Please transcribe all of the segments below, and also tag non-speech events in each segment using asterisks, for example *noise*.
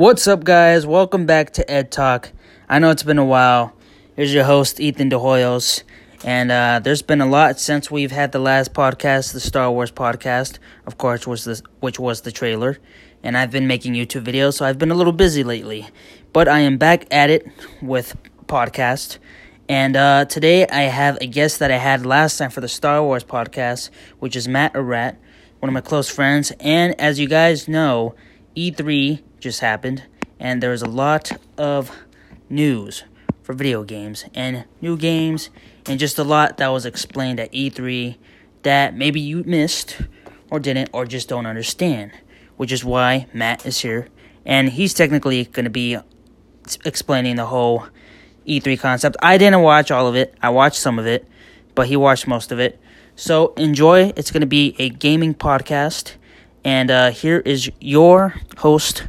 What's up, guys? Welcome back to Ed Talk. I know it's been a while. Here's your host, Ethan DeHoyos. And uh, there's been a lot since we've had the last podcast, the Star Wars podcast, of course, was the, which was the trailer. And I've been making YouTube videos, so I've been a little busy lately. But I am back at it with podcast. And uh, today I have a guest that I had last time for the Star Wars podcast, which is Matt Arat, one of my close friends. And as you guys know, E3 just happened, and there was a lot of news for video games and new games, and just a lot that was explained at E3 that maybe you missed or didn't or just don't understand, which is why Matt is here. And he's technically going to be explaining the whole E3 concept. I didn't watch all of it, I watched some of it, but he watched most of it. So enjoy. It's going to be a gaming podcast. And uh, here is your host,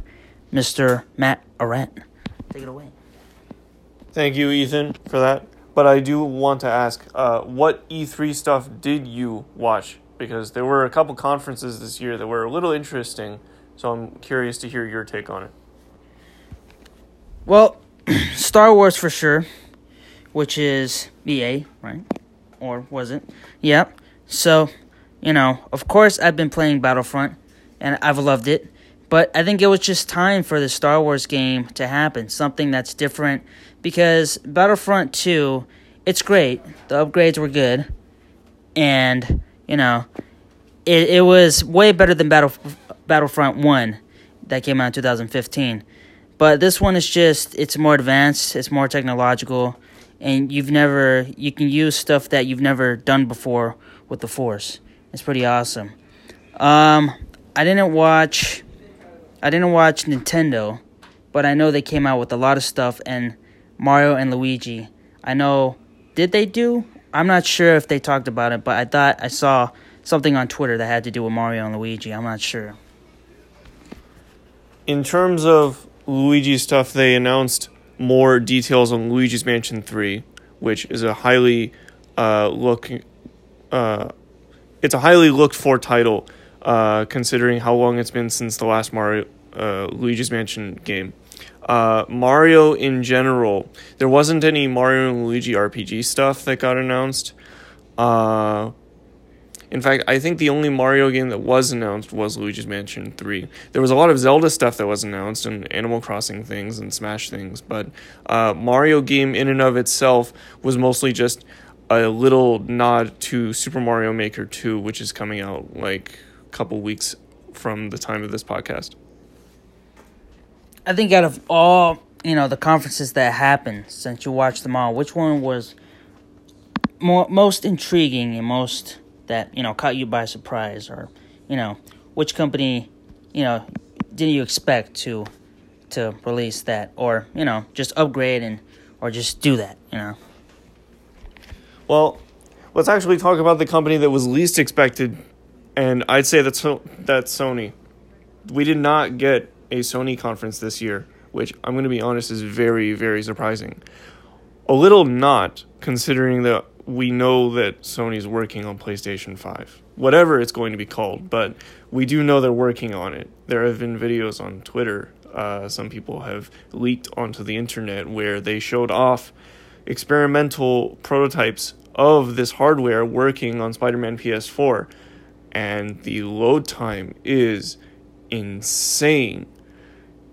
Mr. Matt Arat. Take it away. Thank you, Ethan, for that. But I do want to ask, uh, what E3 stuff did you watch? Because there were a couple conferences this year that were a little interesting, so I'm curious to hear your take on it. Well, *clears throat* Star Wars for sure, which is EA, right? Or was it? Yep. So, you know, of course, I've been playing Battlefront, and I've loved it. But I think it was just time for the Star Wars game to happen, something that's different. Because Battlefront 2, it's great. The upgrades were good. And, you know, it, it was way better than Battle, Battlefront 1 that came out in 2015. But this one is just, it's more advanced, it's more technological, and you've never, you can use stuff that you've never done before with the Force. It's pretty awesome. Um, I didn't watch I didn't watch Nintendo, but I know they came out with a lot of stuff and Mario and Luigi. I know did they do? I'm not sure if they talked about it, but I thought I saw something on Twitter that had to do with Mario and Luigi. I'm not sure. In terms of Luigi stuff, they announced more details on Luigi's Mansion 3, which is a highly uh, look uh, it's a highly looked for title uh, considering how long it's been since the last Mario uh, Luigi's Mansion game. Uh, Mario in general, there wasn't any Mario and Luigi RPG stuff that got announced. Uh, in fact, I think the only Mario game that was announced was Luigi's Mansion 3. There was a lot of Zelda stuff that was announced and Animal Crossing things and Smash things, but uh, Mario game in and of itself was mostly just a little nod to Super Mario Maker 2, which is coming out like couple weeks from the time of this podcast. I think out of all you know the conferences that happened since you watched them all, which one was more most intriguing and most that you know caught you by surprise, or you know which company you know didn't you expect to to release that, or you know just upgrade and or just do that, you know. Well, let's actually talk about the company that was least expected and I'd say that's that's Sony. We did not get a Sony conference this year, which I'm going to be honest is very very surprising. A little not considering that we know that Sony's working on PlayStation 5, whatever it's going to be called, but we do know they're working on it. There have been videos on Twitter. Uh, some people have leaked onto the internet where they showed off experimental prototypes of this hardware working on Spider Man PS4 and the load time is insane.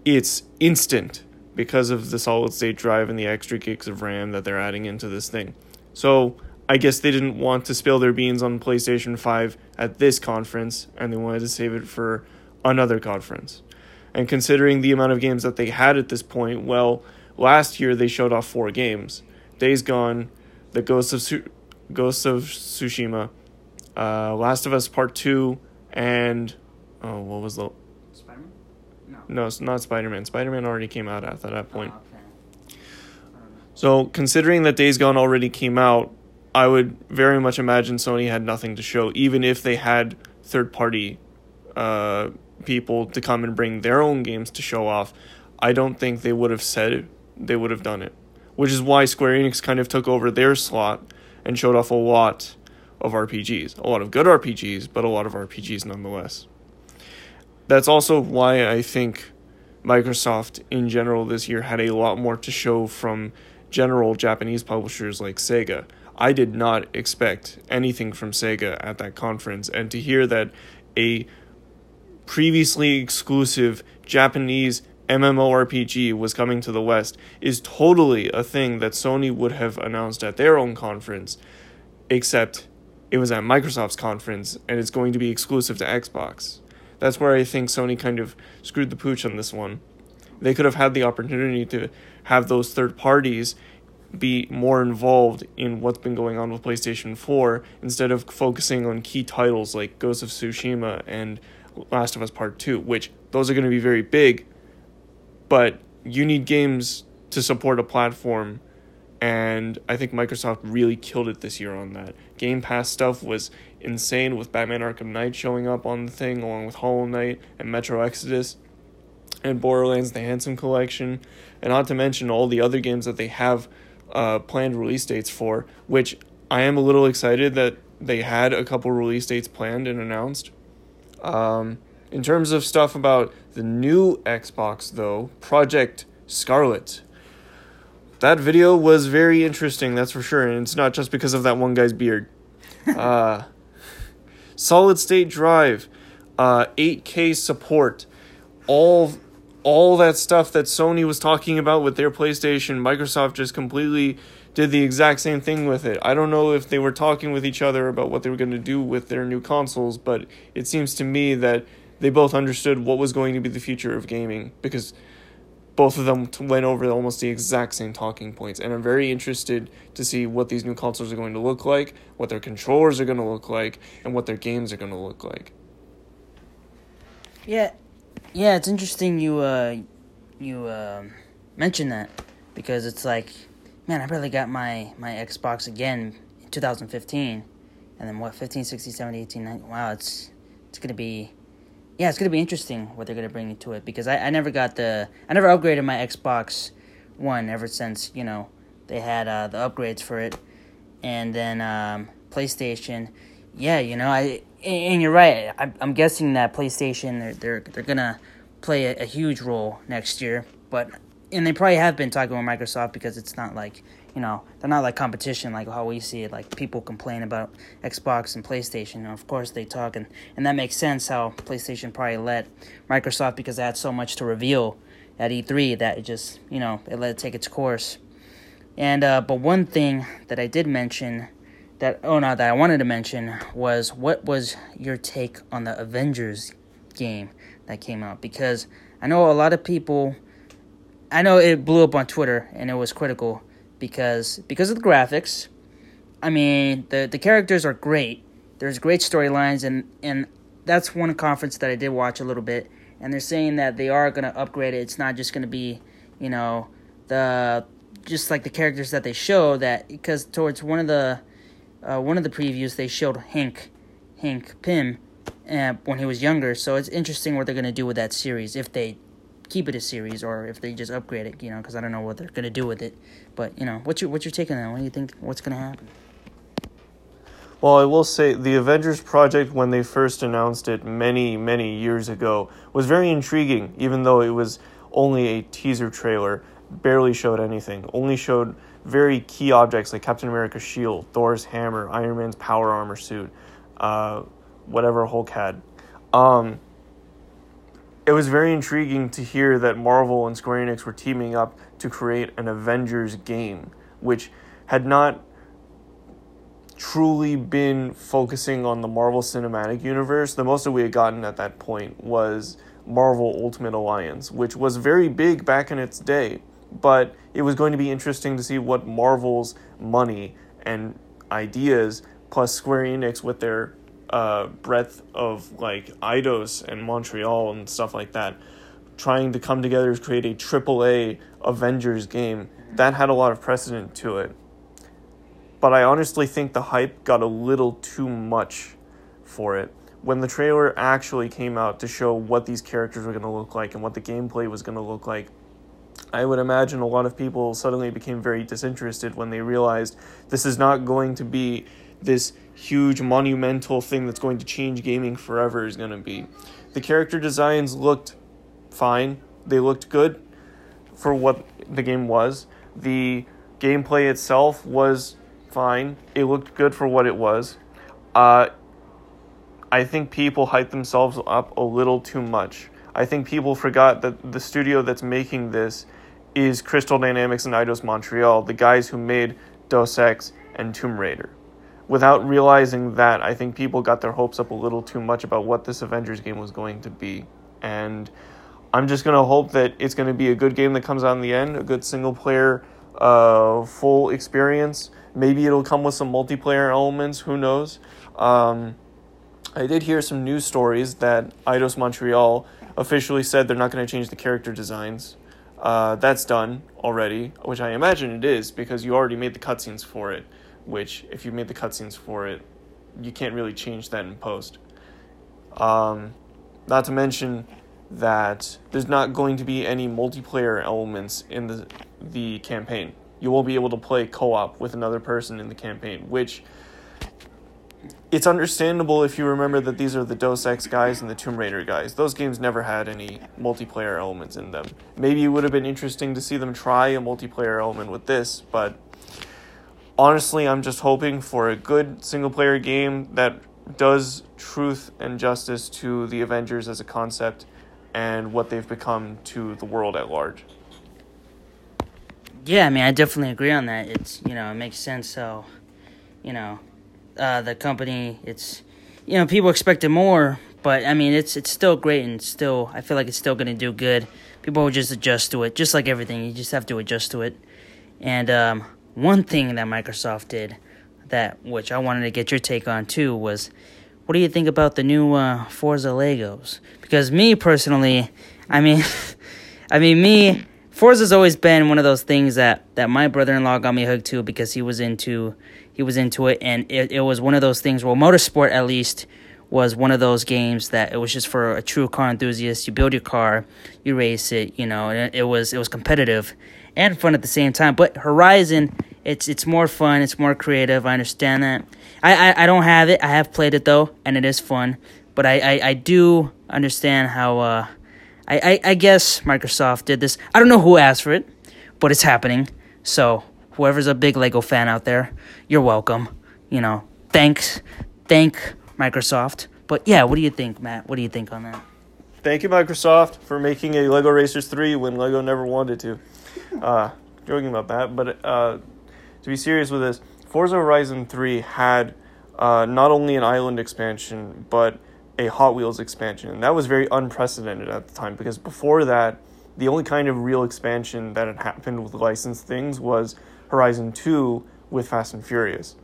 It's instant because of the solid state drive and the extra gigs of RAM that they're adding into this thing. So, I guess they didn't want to spill their beans on PlayStation 5 at this conference and they wanted to save it for another conference. And considering the amount of games that they had at this point, well, last year they showed off four games Days Gone, The Ghost of, Su- Ghost of Tsushima, uh, Last of Us Part Two, and oh, what was the? Spider Man. No. No, it's not Spider Man. Spider Man already came out at that point. Oh, okay. So considering that Days Gone already came out, I would very much imagine Sony had nothing to show, even if they had third party uh, people to come and bring their own games to show off. I don't think they would have said they would have done it, which is why Square Enix kind of took over their slot and showed off a lot of RPGs. A lot of good RPGs, but a lot of RPGs nonetheless. That's also why I think Microsoft in general this year had a lot more to show from general Japanese publishers like Sega. I did not expect anything from Sega at that conference, and to hear that a previously exclusive Japanese MMORPG was coming to the West is totally a thing that Sony would have announced at their own conference, except it was at Microsoft's conference and it's going to be exclusive to Xbox. That's where I think Sony kind of screwed the pooch on this one. They could have had the opportunity to have those third parties be more involved in what's been going on with PlayStation 4 instead of focusing on key titles like Ghost of Tsushima and Last of Us Part 2, which those are going to be very big, but you need games to support a platform and I think Microsoft really killed it this year on that. Game Pass stuff was insane with Batman Arkham Knight showing up on the thing along with Hollow Knight and Metro Exodus and Borderlands the Handsome Collection, and not to mention all the other games that they have uh, planned release dates for, which I am a little excited that they had a couple release dates planned and announced. Um, in terms of stuff about the new Xbox, though, Project Scarlett. That video was very interesting, that's for sure, and it's not just because of that one guy's beard. *laughs* uh, solid state drive, uh, 8K support, all all that stuff that Sony was talking about with their PlayStation, Microsoft just completely did the exact same thing with it. I don't know if they were talking with each other about what they were going to do with their new consoles, but it seems to me that they both understood what was going to be the future of gaming because both of them went over almost the exact same talking points. And I'm very interested to see what these new consoles are going to look like, what their controllers are going to look like, and what their games are going to look like. Yeah, yeah, it's interesting you uh, you uh, mentioned that because it's like, man, I barely got my my Xbox again in 2015, and then what 15, 16, 17, 18, 19, Wow, it's it's gonna be yeah, it's gonna be interesting what they're gonna bring to it because I, I never got the I never upgraded my Xbox One ever since you know they had uh, the upgrades for it, and then um, PlayStation. Yeah, you know I and you're right. I, I'm guessing that PlayStation they're they're, they're gonna play a, a huge role next year, but and they probably have been talking with Microsoft because it's not like you know they're not like competition like how we see it. Like people complain about Xbox and PlayStation. And of course they talk, and and that makes sense how PlayStation probably let Microsoft because they had so much to reveal at E3 that it just you know it let it take its course. And uh, but one thing that I did mention that oh no that I wanted to mention was what was your take on the Avengers game that came out because I know a lot of people I know it blew up on Twitter and it was critical because because of the graphics. I mean, the the characters are great. There's great storylines and and that's one conference that I did watch a little bit and they're saying that they are going to upgrade it. It's not just going to be, you know, the just like the characters that they show that because towards one of the uh, one of the previews they showed Hank Hank Pym uh, when he was younger. So it's interesting what they're gonna do with that series if they keep it a series or if they just upgrade it. You know, because I don't know what they're gonna do with it. But you know, what's your what's your take on that? What do you think? What's gonna happen? Well, I will say the Avengers project, when they first announced it many, many years ago, was very intriguing, even though it was only a teaser trailer, barely showed anything, only showed very key objects like Captain America's shield, Thor's hammer, Iron Man's power armor suit, uh, whatever Hulk had. Um, it was very intriguing to hear that Marvel and Square Enix were teaming up to create an Avengers game, which had not truly been focusing on the Marvel Cinematic Universe. The most that we had gotten at that point was Marvel Ultimate Alliance, which was very big back in its day but it was going to be interesting to see what Marvel's money and ideas plus Square Enix with their uh, breadth of like Eidos and Montreal and stuff like that, trying to come together to create a triple A Avengers game that had a lot of precedent to it. But I honestly think the hype got a little too much for it. When the trailer actually came out to show what these characters were going to look like and what the gameplay was going to look like, I would imagine a lot of people suddenly became very disinterested when they realized this is not going to be this huge monumental thing that's going to change gaming forever is going to be. The character designs looked fine, They looked good for what the game was. The gameplay itself was fine. It looked good for what it was. Uh, I think people hyped themselves up a little too much. I think people forgot that the studio that's making this is Crystal Dynamics and Eidos Montreal, the guys who made Deus Ex and Tomb Raider. Without realizing that, I think people got their hopes up a little too much about what this Avengers game was going to be. And I'm just going to hope that it's going to be a good game that comes out in the end, a good single player, uh, full experience. Maybe it'll come with some multiplayer elements, who knows. Um, I did hear some news stories that Eidos Montreal officially said they're not going to change the character designs. Uh, that's done already, which I imagine it is because you already made the cutscenes for it. Which, if you made the cutscenes for it, you can't really change that in post. Um, not to mention that there's not going to be any multiplayer elements in the the campaign. You won't be able to play co-op with another person in the campaign, which it's understandable if you remember that these are the Deus Ex guys and the Tomb Raider guys. Those games never had any multiplayer elements in them. Maybe it would have been interesting to see them try a multiplayer element with this, but honestly, I'm just hoping for a good single player game that does truth and justice to the Avengers as a concept and what they've become to the world at large. Yeah, I mean, I definitely agree on that. It's, you know, it makes sense. So, you know, uh, the company. It's you know people expected more, but I mean it's it's still great and still I feel like it's still gonna do good. People will just adjust to it, just like everything. You just have to adjust to it. And um, one thing that Microsoft did that which I wanted to get your take on too was what do you think about the new uh, Forza Legos? Because me personally, I mean, *laughs* I mean me, Forza's always been one of those things that that my brother-in-law got me hooked to because he was into he was into it, and it, it was one of those things. Well, Motorsport at least was one of those games that it was just for a true car enthusiast. You build your car, you race it, you know, and it was it was competitive and fun at the same time. But Horizon, it's it's more fun, it's more creative. I understand that. I I, I don't have it. I have played it though, and it is fun. But I I, I do understand how. Uh, I, I I guess Microsoft did this. I don't know who asked for it, but it's happening. So whoever's a big Lego fan out there, you're welcome. You know, thanks, thank Microsoft. But yeah, what do you think, Matt? What do you think on that? Thank you, Microsoft, for making a Lego Racers 3 when Lego never wanted to. Uh, joking about that, but uh, to be serious with this, Forza Horizon 3 had uh, not only an island expansion, but a Hot Wheels expansion. And that was very unprecedented at the time because before that, the only kind of real expansion that had happened with licensed things was Horizon 2 with Fast and Furious.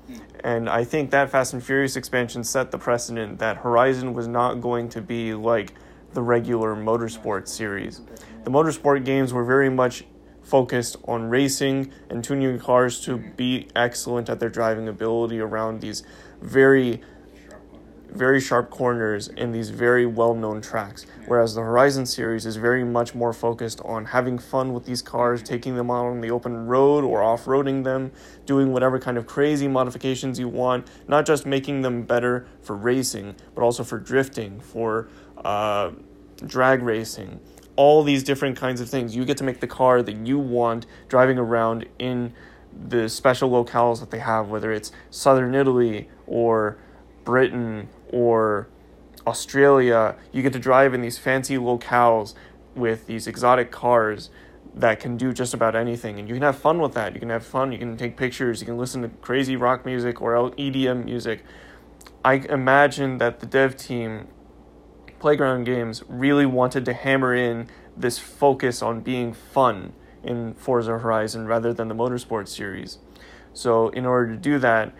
And I think that Fast and Furious expansion set the precedent that Horizon was not going to be like the regular motorsport series. The motorsport games were very much focused on racing and tuning cars to be excellent at their driving ability around these very very sharp corners in these very well known tracks. Whereas the Horizon series is very much more focused on having fun with these cars, taking them out on the open road or off roading them, doing whatever kind of crazy modifications you want, not just making them better for racing, but also for drifting, for uh, drag racing. All these different kinds of things. You get to make the car that you want driving around in the special locales that they have, whether it's southern Italy or Britain or Australia, you get to drive in these fancy locales with these exotic cars that can do just about anything. And you can have fun with that. You can have fun. You can take pictures. You can listen to crazy rock music or edm music. I imagine that the dev team playground games really wanted to hammer in this focus on being fun in forza horizon rather than the motorsport series so in order to do that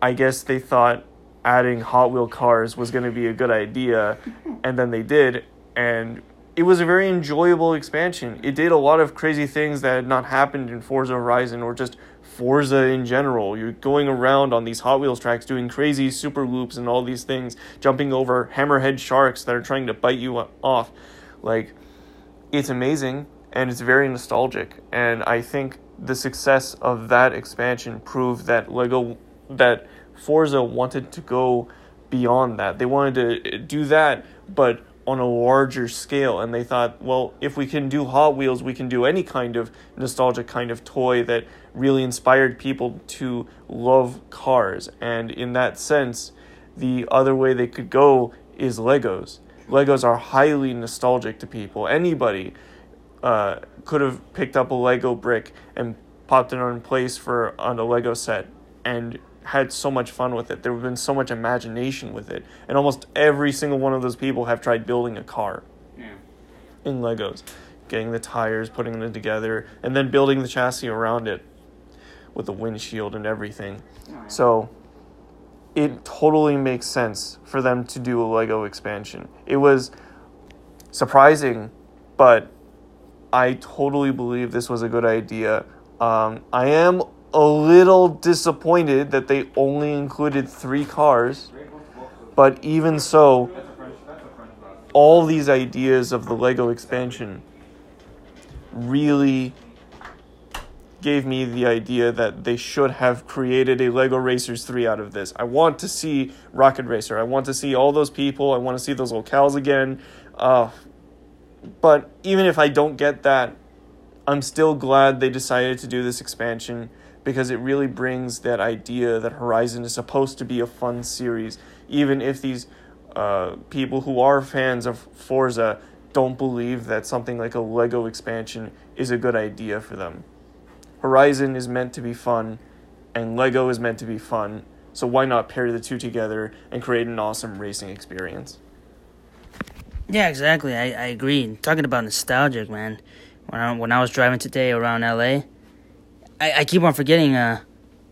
i guess they thought adding Hot Wheel cars was going to be a good idea, *laughs* and then they did, and it was a very enjoyable expansion. It did a lot of crazy things that had not happened in Forza Horizon or just Forza in general. You're going around on these Hot Wheels tracks doing crazy super loops and all these things, jumping over hammerhead sharks that are trying to bite you off. Like, it's amazing and it's very nostalgic. And I think the success of that expansion proved that Lego that Forza wanted to go beyond that. They wanted to eh, do that, but on a larger scale and they thought well if we can do hot wheels we can do any kind of nostalgic kind of toy that really inspired people to love cars. And in that sense the other way they could go is legos. Legos are highly nostalgic to people. Anybody uh, could have picked up a lego brick and popped it on place for on a lego set and had so much fun with it. There have been so much imagination with it, and almost every single one of those people have tried building a car Yeah. in Legos, getting the tires, putting them together, and then building the chassis around it with the windshield and everything. So it totally makes sense for them to do a Lego expansion. It was surprising, but I totally believe this was a good idea. Um, I am a little disappointed that they only included three cars, but even so, all these ideas of the Lego expansion really gave me the idea that they should have created a Lego Racers 3 out of this. I want to see Rocket Racer. I want to see all those people. I want to see those locales again. Uh, but even if I don't get that, I'm still glad they decided to do this expansion because it really brings that idea that Horizon is supposed to be a fun series, even if these uh, people who are fans of Forza don't believe that something like a Lego expansion is a good idea for them. Horizon is meant to be fun, and Lego is meant to be fun, so why not pair the two together and create an awesome racing experience? Yeah, exactly. I, I agree. Talking about nostalgic, man. When I, when I was driving today around LA, I, I keep on forgetting uh,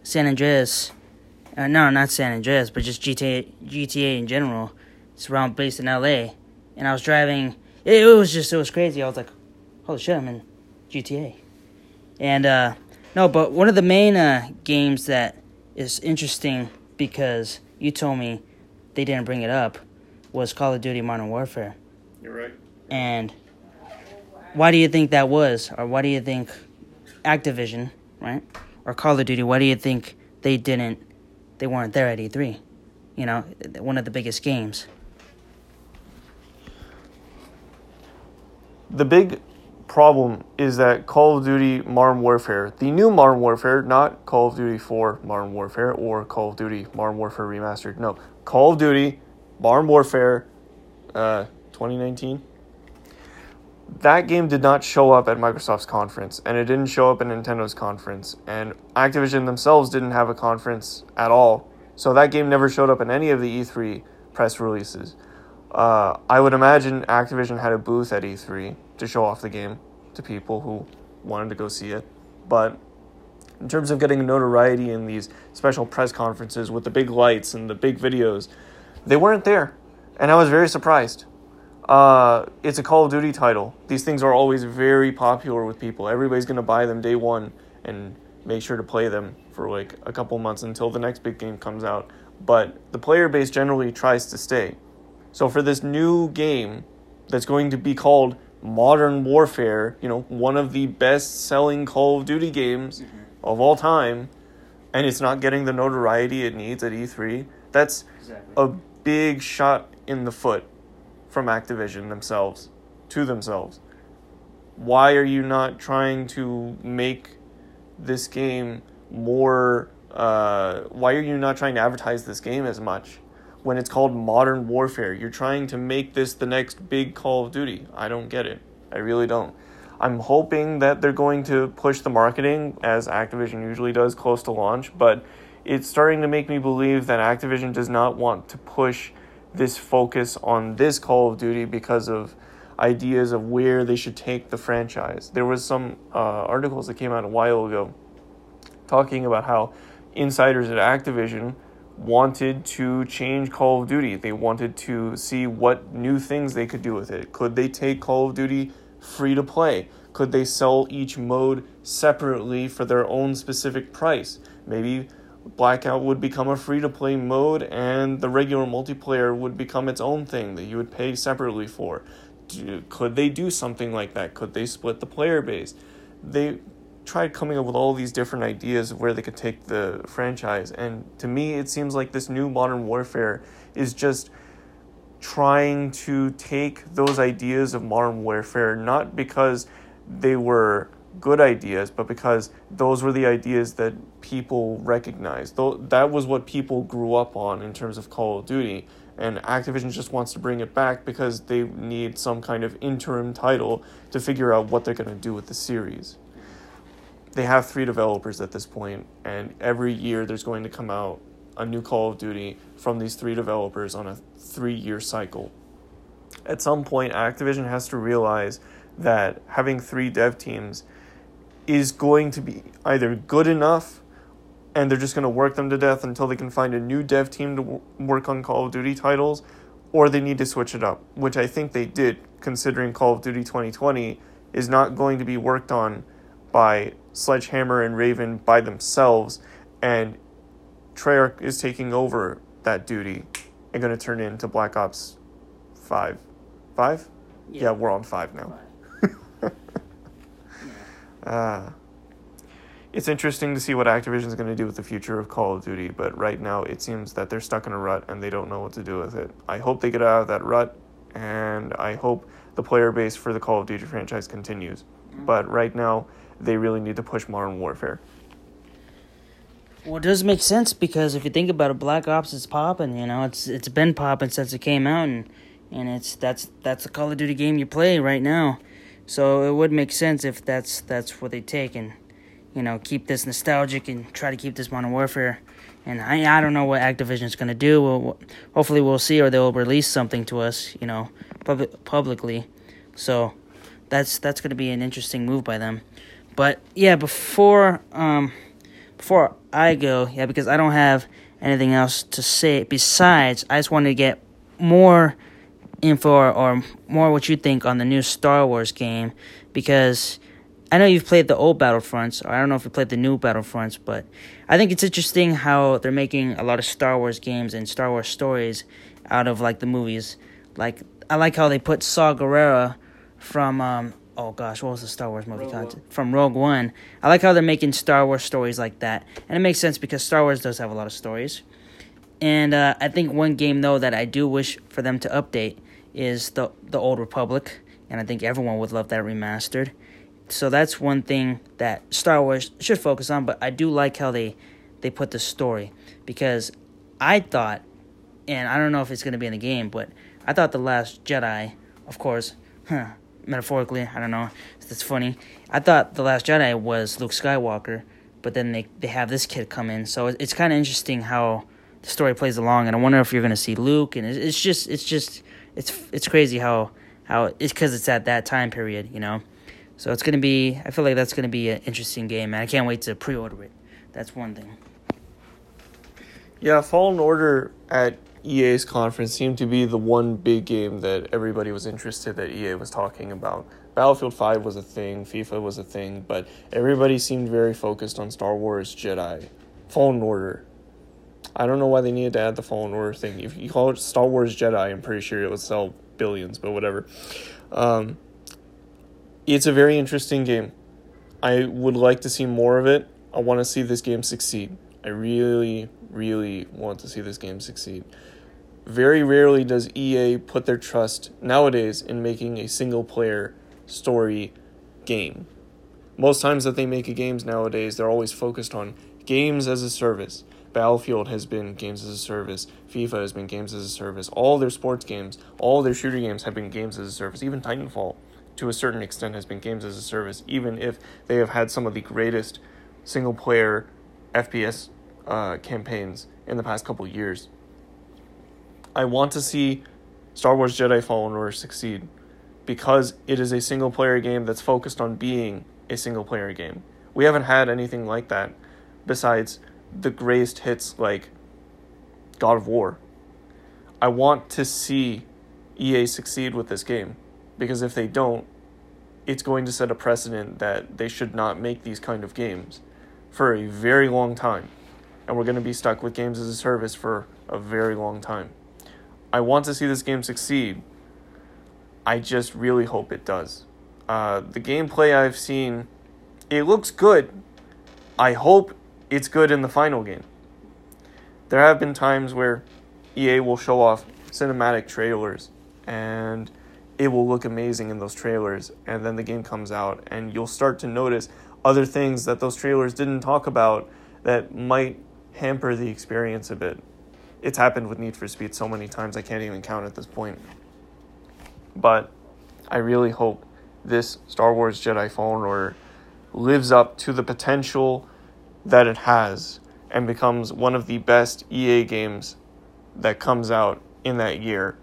San Andreas. Uh, no, not San Andreas, but just GTA GTA in general. It's around based in LA, and I was driving. It, it was just it was crazy. I was like, holy shit, I'm in GTA. And uh, no, but one of the main uh, games that is interesting because you told me they didn't bring it up was Call of Duty Modern Warfare. You're right. And why do you think that was? Or why do you think Activision, right? Or Call of Duty, why do you think they didn't, they weren't there at E3? You know, one of the biggest games. The big problem is that Call of Duty Modern Warfare, the new Modern Warfare, not Call of Duty 4 Modern Warfare or Call of Duty Modern Warfare Remastered, no, Call of Duty Modern Warfare uh, 2019. That game did not show up at Microsoft's conference, and it didn't show up at Nintendo's conference, and Activision themselves didn't have a conference at all. So that game never showed up in any of the E3 press releases. Uh, I would imagine Activision had a booth at E3 to show off the game to people who wanted to go see it. But in terms of getting notoriety in these special press conferences with the big lights and the big videos, they weren't there. And I was very surprised. Uh, it's a Call of Duty title. These things are always very popular with people. Everybody's going to buy them day one and make sure to play them for like a couple months until the next big game comes out. But the player base generally tries to stay. So for this new game that's going to be called Modern Warfare, you know, one of the best selling Call of Duty games of all time, and it's not getting the notoriety it needs at E3, that's Exactly. a big shot in the foot from Activision themselves to themselves. Why are you not trying to make this game more? Uh, why are you not trying to advertise this game as much when it's called Modern Warfare? You're trying to make this the next big Call of Duty. I don't get it. I really don't. I'm hoping that they're going to push the marketing as Activision usually does close to launch, but it's starting to make me believe that Activision does not want to push this focus on this Call of Duty because of ideas of where they should take the franchise. There was some uh, articles that came out a while ago talking about how insiders at Activision wanted to change Call of Duty. They wanted to see what new things they could do with it. Could they take Call of Duty free to play? Could they sell each mode separately for their own specific price? Maybe Blackout would become a free to play mode and the regular multiplayer would become its own thing that you would pay separately for. Do, could they do something like that? Could they split the player base? They tried coming up with all these different ideas of where they could take the franchise, and to me, it seems like this new Modern Warfare is just trying to take those ideas of modern warfare not because they were good ideas, but because those were the ideas that people recognized. Though that was what people grew up on in terms of Call of Duty. And Activision just wants to bring it back because they need some kind of interim title to figure out what they're going to do with the series. They have three developers at this point, and every year there's going to come out a new Call of Duty from these three developers on a three year cycle. At some point, Activision has to realize that having three dev teams is going to be either good enough and they're just going to work them to death until they can find a new dev team to work on Call of Duty titles, or they need to switch it up, which I think they did, considering Call of Duty 2020 is not going to be worked on by Sledgehammer and Raven by themselves, and Treyarch is taking over that duty and going to turn it into Black Ops 5. 5? Yeah, yeah we're on 5 now. Uh, *laughs* it's interesting to see what Activision is going to do with the future of Call of Duty, but right now it seems that they're stuck in a rut and they don't know what to do with it. I hope they get out of that rut, and I hope the player base for the Call of Duty franchise continues. Mm-hmm. But right now, they really need to push Modern Warfare. Well, it does make sense because if you think about it, Black Ops is popping. You know, it's it's been popping since it came out, and and it's that's that's the Call of Duty game you play right now. So it would make sense if that's that's what they take and you know keep this nostalgic and try to keep this Modern Warfare. And I I don't know what Activision is gonna do. We'll, hopefully we'll see or they'll release something to us, you know, pub- publicly. So that's that's gonna be an interesting move by them. But yeah, before um before I go, yeah, because I don't have anything else to say besides I just wanted to get more info or, or more what you think on the new Star Wars game because I know you've played the old Battlefronts, or I don't know if you played the new Battlefronts, but I think it's interesting how they're making a lot of Star Wars games and Star Wars stories out of like the movies. Like I like how they put Saw Gerrera from um, oh gosh, what was the Star Wars movie content from Rogue One? I like how they're making Star Wars stories like that, and it makes sense because Star Wars does have a lot of stories. And uh, I think one game though that I do wish for them to update is the the Old Republic, and I think everyone would love that remastered. So that's one thing that Star Wars should focus on. But I do like how they they put the story because I thought, and I don't know if it's gonna be in the game, but I thought the Last Jedi, of course, huh, metaphorically, I don't know, it's funny. I thought the Last Jedi was Luke Skywalker, but then they they have this kid come in, so it's kind of interesting how the story plays along, and I wonder if you're gonna see Luke, and it's just it's just it's it's crazy how how it's because it's at that time period, you know. So it's gonna be. I feel like that's gonna be an interesting game, and I can't wait to pre-order it. That's one thing. Yeah, Fallen Order at EA's conference seemed to be the one big game that everybody was interested that EA was talking about. Battlefield 5 was a thing, FIFA was a thing, but everybody seemed very focused on Star Wars Jedi. Fallen Order. I don't know why they needed to add the Fallen Order thing. If you call it Star Wars Jedi, I'm pretty sure it would sell billions, but whatever. Um, it's a very interesting game. I would like to see more of it. I want to see this game succeed. I really, really want to see this game succeed. Very rarely does EA put their trust nowadays in making a single player story game. Most times that they make games nowadays, they're always focused on games as a service. Battlefield has been games as a service. FIFA has been games as a service. All their sports games, all their shooter games have been games as a service. Even Titanfall, to a certain extent, has been games as a service, even if they have had some of the greatest single player FPS uh, campaigns in the past couple years. I want to see Star Wars Jedi Fallen Order succeed because it is a single player game that's focused on being a single player game. We haven't had anything like that besides the greatest hits like God of War. I want to see EA succeed with this game because if they don't, it's going to set a precedent that they should not make these kind of games for a very long time. And we're going to be stuck with games as a service for a very long time. I want to see this game succeed. I just really hope it does. Uh, the gameplay I've seen, it looks good. I hope it's good in the final game. There have been times where EA will show off cinematic trailers and it will look amazing in those trailers and then the game comes out and you'll start to notice other things that those trailers didn't talk about that might hamper the experience a bit. It's happened with Need for Speed so many times I can't even count at this point. But I really hope this Star Wars Jedi Fallen Order lives up to the potential that it has and becomes one of the best EA games that comes out in that year.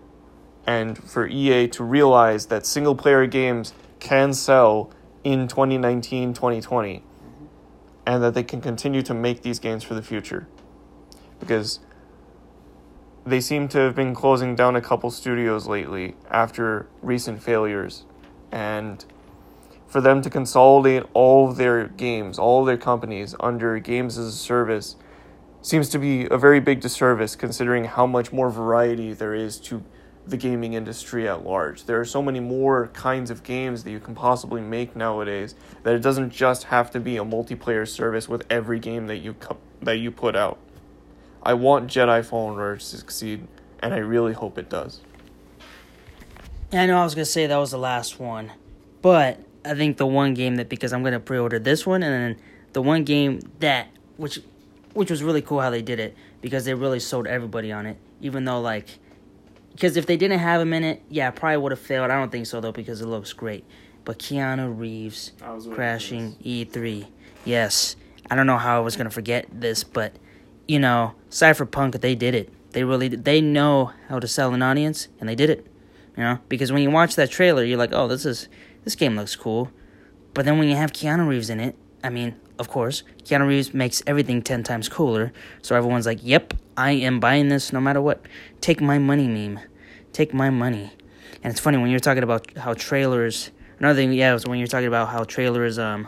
And for EA to realize that single player games can sell in 2019 2020 and that they can continue to make these games for the future. Because they seem to have been closing down a couple studios lately after recent failures. And for them to consolidate all of their games, all of their companies under games as a service seems to be a very big disservice considering how much more variety there is to the gaming industry at large. There are so many more kinds of games that you can possibly make nowadays that it doesn't just have to be a multiplayer service with every game that you co- that you put out. I want Jedi Fallen Order to succeed, and I really hope it does. Yeah, I know I was gonna say that was the last one, but I think the one game that because I'm gonna pre-order this one and then the one game that which which was really cool how they did it because they really sold everybody on it, even though like because if they didn't have him in it, yeah, probably would have failed. I don't think so though because it looks great. But Keanu Reeves crashing E3, yes. I don't know how I was gonna forget this, but you know, Cyberpunk they did it. They really they know how to sell an audience, and they did it. You know, because when you watch that trailer, you're like, oh, this is this game looks cool. But then when you have Keanu Reeves in it, I mean, of course, Keanu Reeves makes everything 10 times cooler. So everyone's like, yep, I am buying this no matter what. Take my money, meme. Take my money. And it's funny when you're talking about how trailers. Another thing, yeah, was when you're talking about how trailers, um,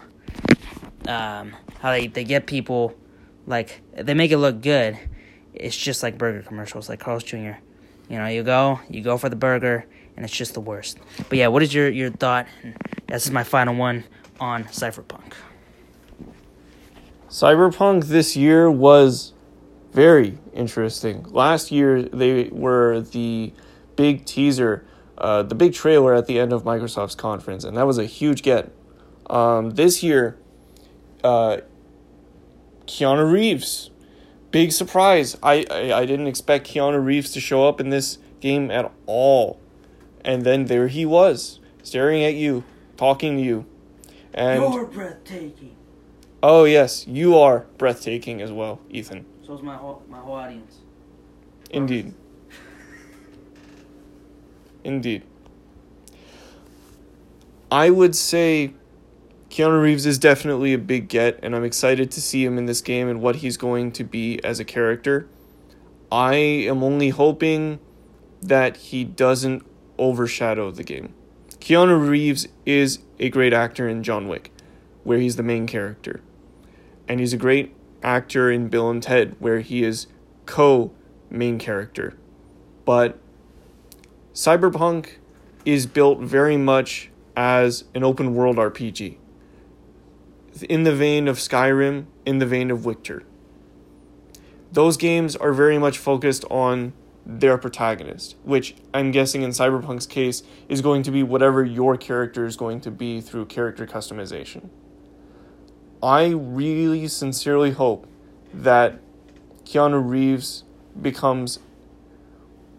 um, how they, they get people, like, they make it look good. It's just like burger commercials, like Carl's Jr. You know, you go, you go for the burger, and it's just the worst. But yeah, what is your, your thought? This is my final one on Cyberpunk. Cyberpunk this year was very interesting. Last year, they were the big teaser, uh, the big trailer at the end of Microsoft's conference, and that was a huge get. Um, this year, uh, Keanu Reeves, big surprise. I, I I didn't expect Keanu Reeves to show up in this game at all, and then there he was, staring at you, talking to you, and You're breathtaking. oh yes, you are breathtaking as well, Ethan. So is my whole, my whole audience. Indeed. Indeed. I would say Keanu Reeves is definitely a big get, and I'm excited to see him in this game and what he's going to be as a character. I am only hoping that he doesn't overshadow the game. Keanu Reeves is a great actor in John Wick, where he's the main character. And he's a great actor in Bill and Ted, where he is co main character. But Cyberpunk is built very much as an open world RPG. In the vein of Skyrim, in the vein of Witcher. Those games are very much focused on their protagonist, which I'm guessing in Cyberpunk's case is going to be whatever your character is going to be through character customization. I really sincerely hope that Keanu Reeves becomes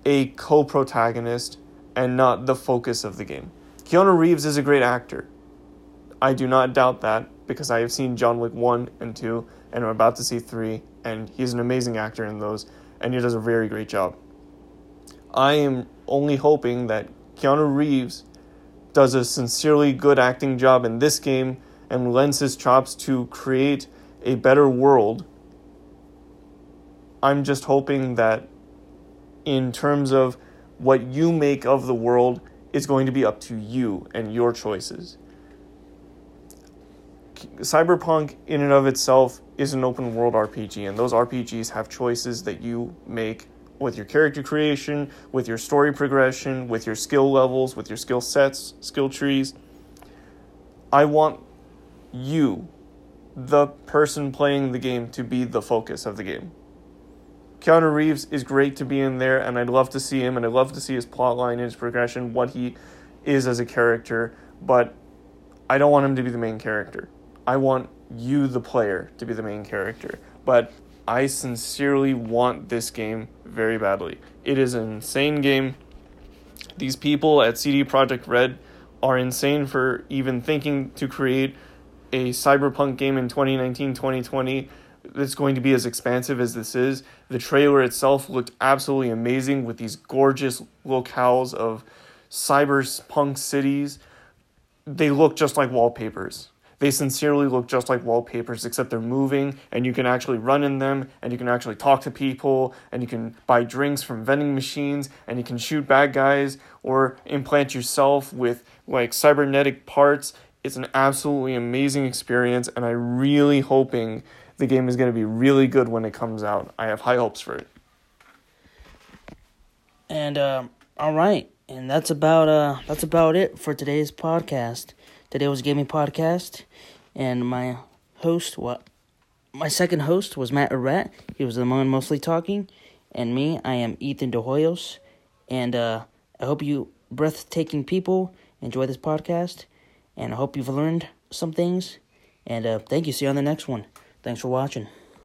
a co protagonist and not the focus of the game. Keanu Reeves is a great actor. I do not doubt that because I have seen John Wick 1 and 2, and I'm about to see 3, and he's an amazing actor in those, and he does a very great job. I am only hoping that Keanu Reeves does a sincerely good acting job in this game and lends his chops to create a better world. I'm just hoping that in terms of what you make of the world is going to be up to you and your choices. Cyberpunk, in and of itself, is an open world RPG, and those RPGs have choices that you make with your character creation, with your story progression, with your skill levels, with your skill sets, skill trees. I want you, the person playing the game, to be the focus of the game. Keanu Reeves is great to be in there, and I'd love to see him, and I'd love to see his plot line, his progression, what he is as a character, but I don't want him to be the main character. I want you, the player, to be the main character. But I sincerely want this game very badly. It is an insane game. These people at CD Projekt Red are insane for even thinking to create a cyberpunk game in 2019 2020 that's going to be as expansive as this is. The trailer itself looked absolutely amazing with these gorgeous locales of cyberpunk cities. They look just like wallpapers. They sincerely look just like wallpapers, except they're moving and you can actually run in them and you can actually talk to people and you can buy drinks from vending machines and you can shoot bad guys or implant yourself with like cybernetic parts. It's an absolutely amazing experience and I'm really hoping the game is going to be really good when it comes out. I have high hopes for it. And um, all right, and that's about uh that's about it for today's podcast. Today was gaming podcast, and my host what my second host was Matt Arat. He was the one mostly talking, and me, I am Ethan De Hoyos, and uh, I hope you breathtaking people enjoy this podcast, and I hope you've learned some things. And uh, thank you. See you on the next one. Thanks for watching.